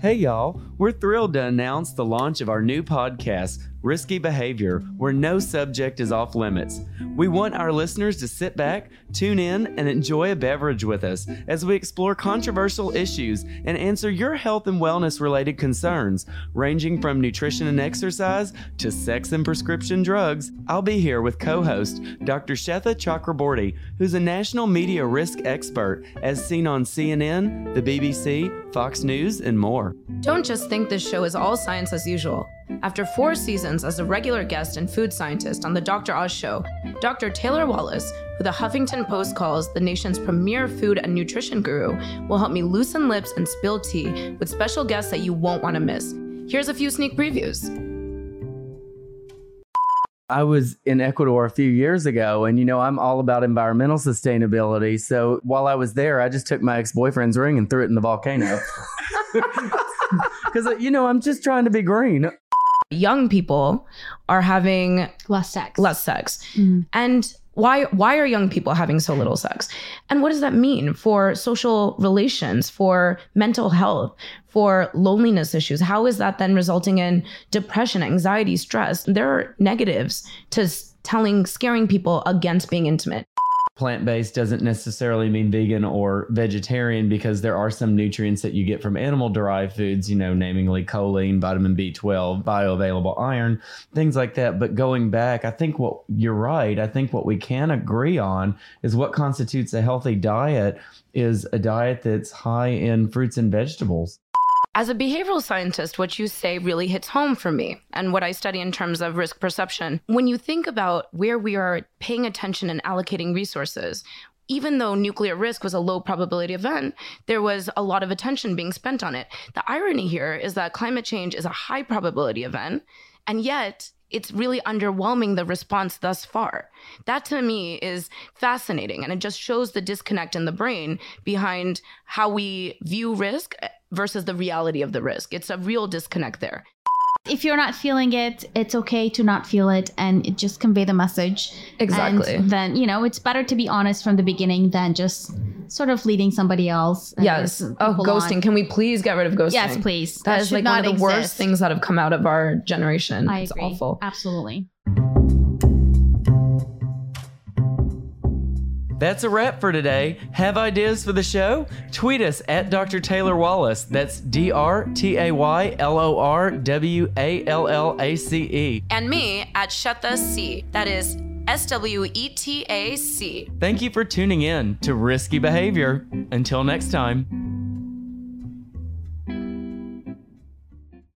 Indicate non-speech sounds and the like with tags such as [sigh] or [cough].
Hey, y'all. We're thrilled to announce the launch of our new podcast, Risky Behavior, where no subject is off limits. We want our listeners to sit back, tune in, and enjoy a beverage with us as we explore controversial issues and answer your health and wellness related concerns, ranging from nutrition and exercise to sex and prescription drugs. I'll be here with co host Dr. Sweta Chakraborty, who's a national media risk expert as seen on CNN, the BBC, Fox News, and more. Don't just think this show is all science as usual. After four seasons as a regular guest and food scientist on The Dr. Oz Show, Dr. Taylor Wallace, who the Huffington Post calls the nation's premier food and nutrition guru, will help me loosen lips and spill tea with special guests that you won't want to miss. Here's a few sneak previews. I was in Ecuador a few years ago, and you know, I'm all about environmental sustainability. So while I was there, I just took my ex boyfriend's ring and threw it in the volcano. [laughs] [laughs] Because, you know, I'm just trying to be green. Young people are having less sex. less sex. Mm. And why why are young people having so little sex? And what does that mean for social relations, for mental health, for loneliness issues? How is that then resulting in depression, anxiety, stress? There are negatives to telling scaring people against being intimate. Plant based doesn't necessarily mean vegan or vegetarian because there are some nutrients that you get from animal derived foods, you know, namely choline, vitamin B12, bioavailable iron, things like that. But going back, I think what you're right. I think what we can agree on is what constitutes a healthy diet is a diet that's high in fruits and vegetables. As a behavioral scientist, what you say really hits home for me and what I study in terms of risk perception. When you think about where we are paying attention and allocating resources, even though nuclear risk was a low probability event, there was a lot of attention being spent on it. The irony here is that climate change is a high probability event, and yet it's really underwhelming the response thus far. That to me is fascinating, and it just shows the disconnect in the brain behind how we view risk versus the reality of the risk. It's a real disconnect there. If you're not feeling it, it's okay to not feel it and it just convey the message. Exactly. And then, you know, it's better to be honest from the beginning than just sort of leading somebody else. and Yes. just Oh, ghosting. on. Can we please get rid of ghosting? Yes, please. that is should like one of the worst things that have come out of our generation. I it's agree. awful. Absolutely. That's a wrap for today. Have ideas for the show? Tweet us at Dr. Taylor Wallace. That's D R T A Y L O R W A L L A C E. And me at Sweta C. That is S W E T A C. Thank you for tuning in to Risky Behavior. Until next time.